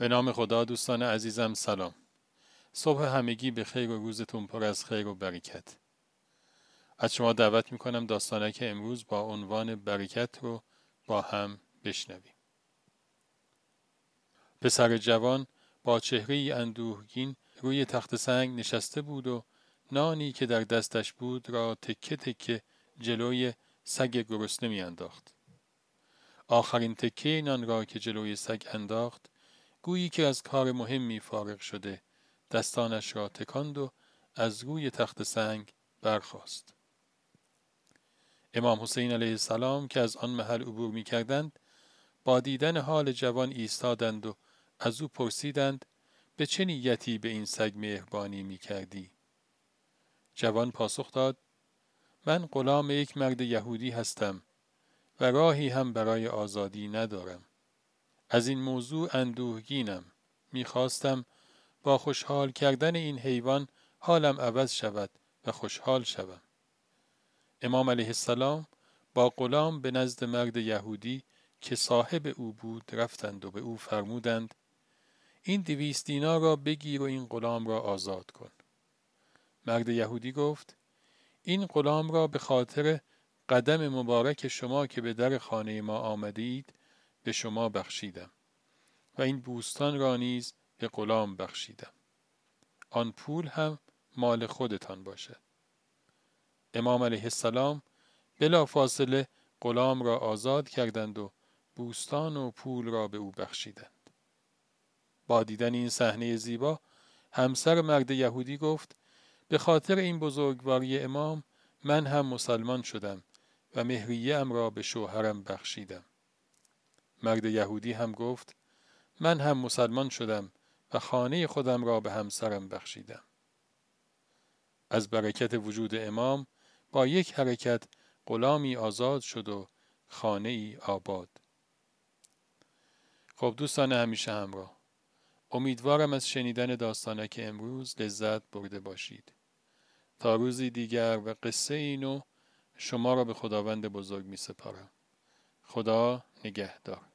به نام خدا دوستان عزیزم سلام. صبح همگی به خیر و روزتون پر از خیر و برکت. از شما دعوت می‌کنم داستانک امروز با عنوان برکت رو با هم بشنویم. پسر جوان با چهره اندوهگین روی تخت سنگ نشسته بود و نانی که در دستش بود را تکه تکه جلوی سگ گرسنه میانداخت. آخرین تکه نان را که جلوی سگ انداخت گویی که از کار مهمی فارغ شده دستانش را تکاند و از روی تخت سنگ برخاست. امام حسین علیه السلام که از آن محل عبور می کردند با دیدن حال جوان ایستادند و از او پرسیدند به چه نیتی به این سگ مهربانی می کردی؟ جوان پاسخ داد من غلام یک مرد یهودی هستم و راهی هم برای آزادی ندارم. از این موضوع اندوهگینم. می‌خواستم با خوشحال کردن این حیوان حالم عوض شود و خوشحال شوم. امام علیه السلام با غلام به نزد مرد یهودی که صاحب او بود رفتند و به او فرمودند این دویست دینار را بگیر و این غلام را آزاد کن. مرد یهودی گفت این غلام را به خاطر قدم مبارک شما که به در خانه ما آمدید به شما بخشیدم و این بوستان را نیز به غلام بخشیدم. آن پول هم مال خودتان باشد. امام علیه السلام بلا فاصله غلام را آزاد کردند و بوستان و پول را به او بخشیدند. با دیدن این صحنه زیبا همسر مرد یهودی گفت به خاطر این بزرگواری امام من هم مسلمان شدم و مهریه ام را به شوهرم بخشیدم. مرد یهودی هم گفت من هم مسلمان شدم و خانه خودم را به همسرم بخشیدم. از برکت وجود امام با یک حرکت غلامی آزاد شد و خانه ای آباد. خب دوستان همیشه همراه. امیدوارم از شنیدن داستانک امروز لذت برده باشید. تا روزی دیگر و قصه اینو شما را به خداوند بزرگ می سپارم. خدا نگهدار.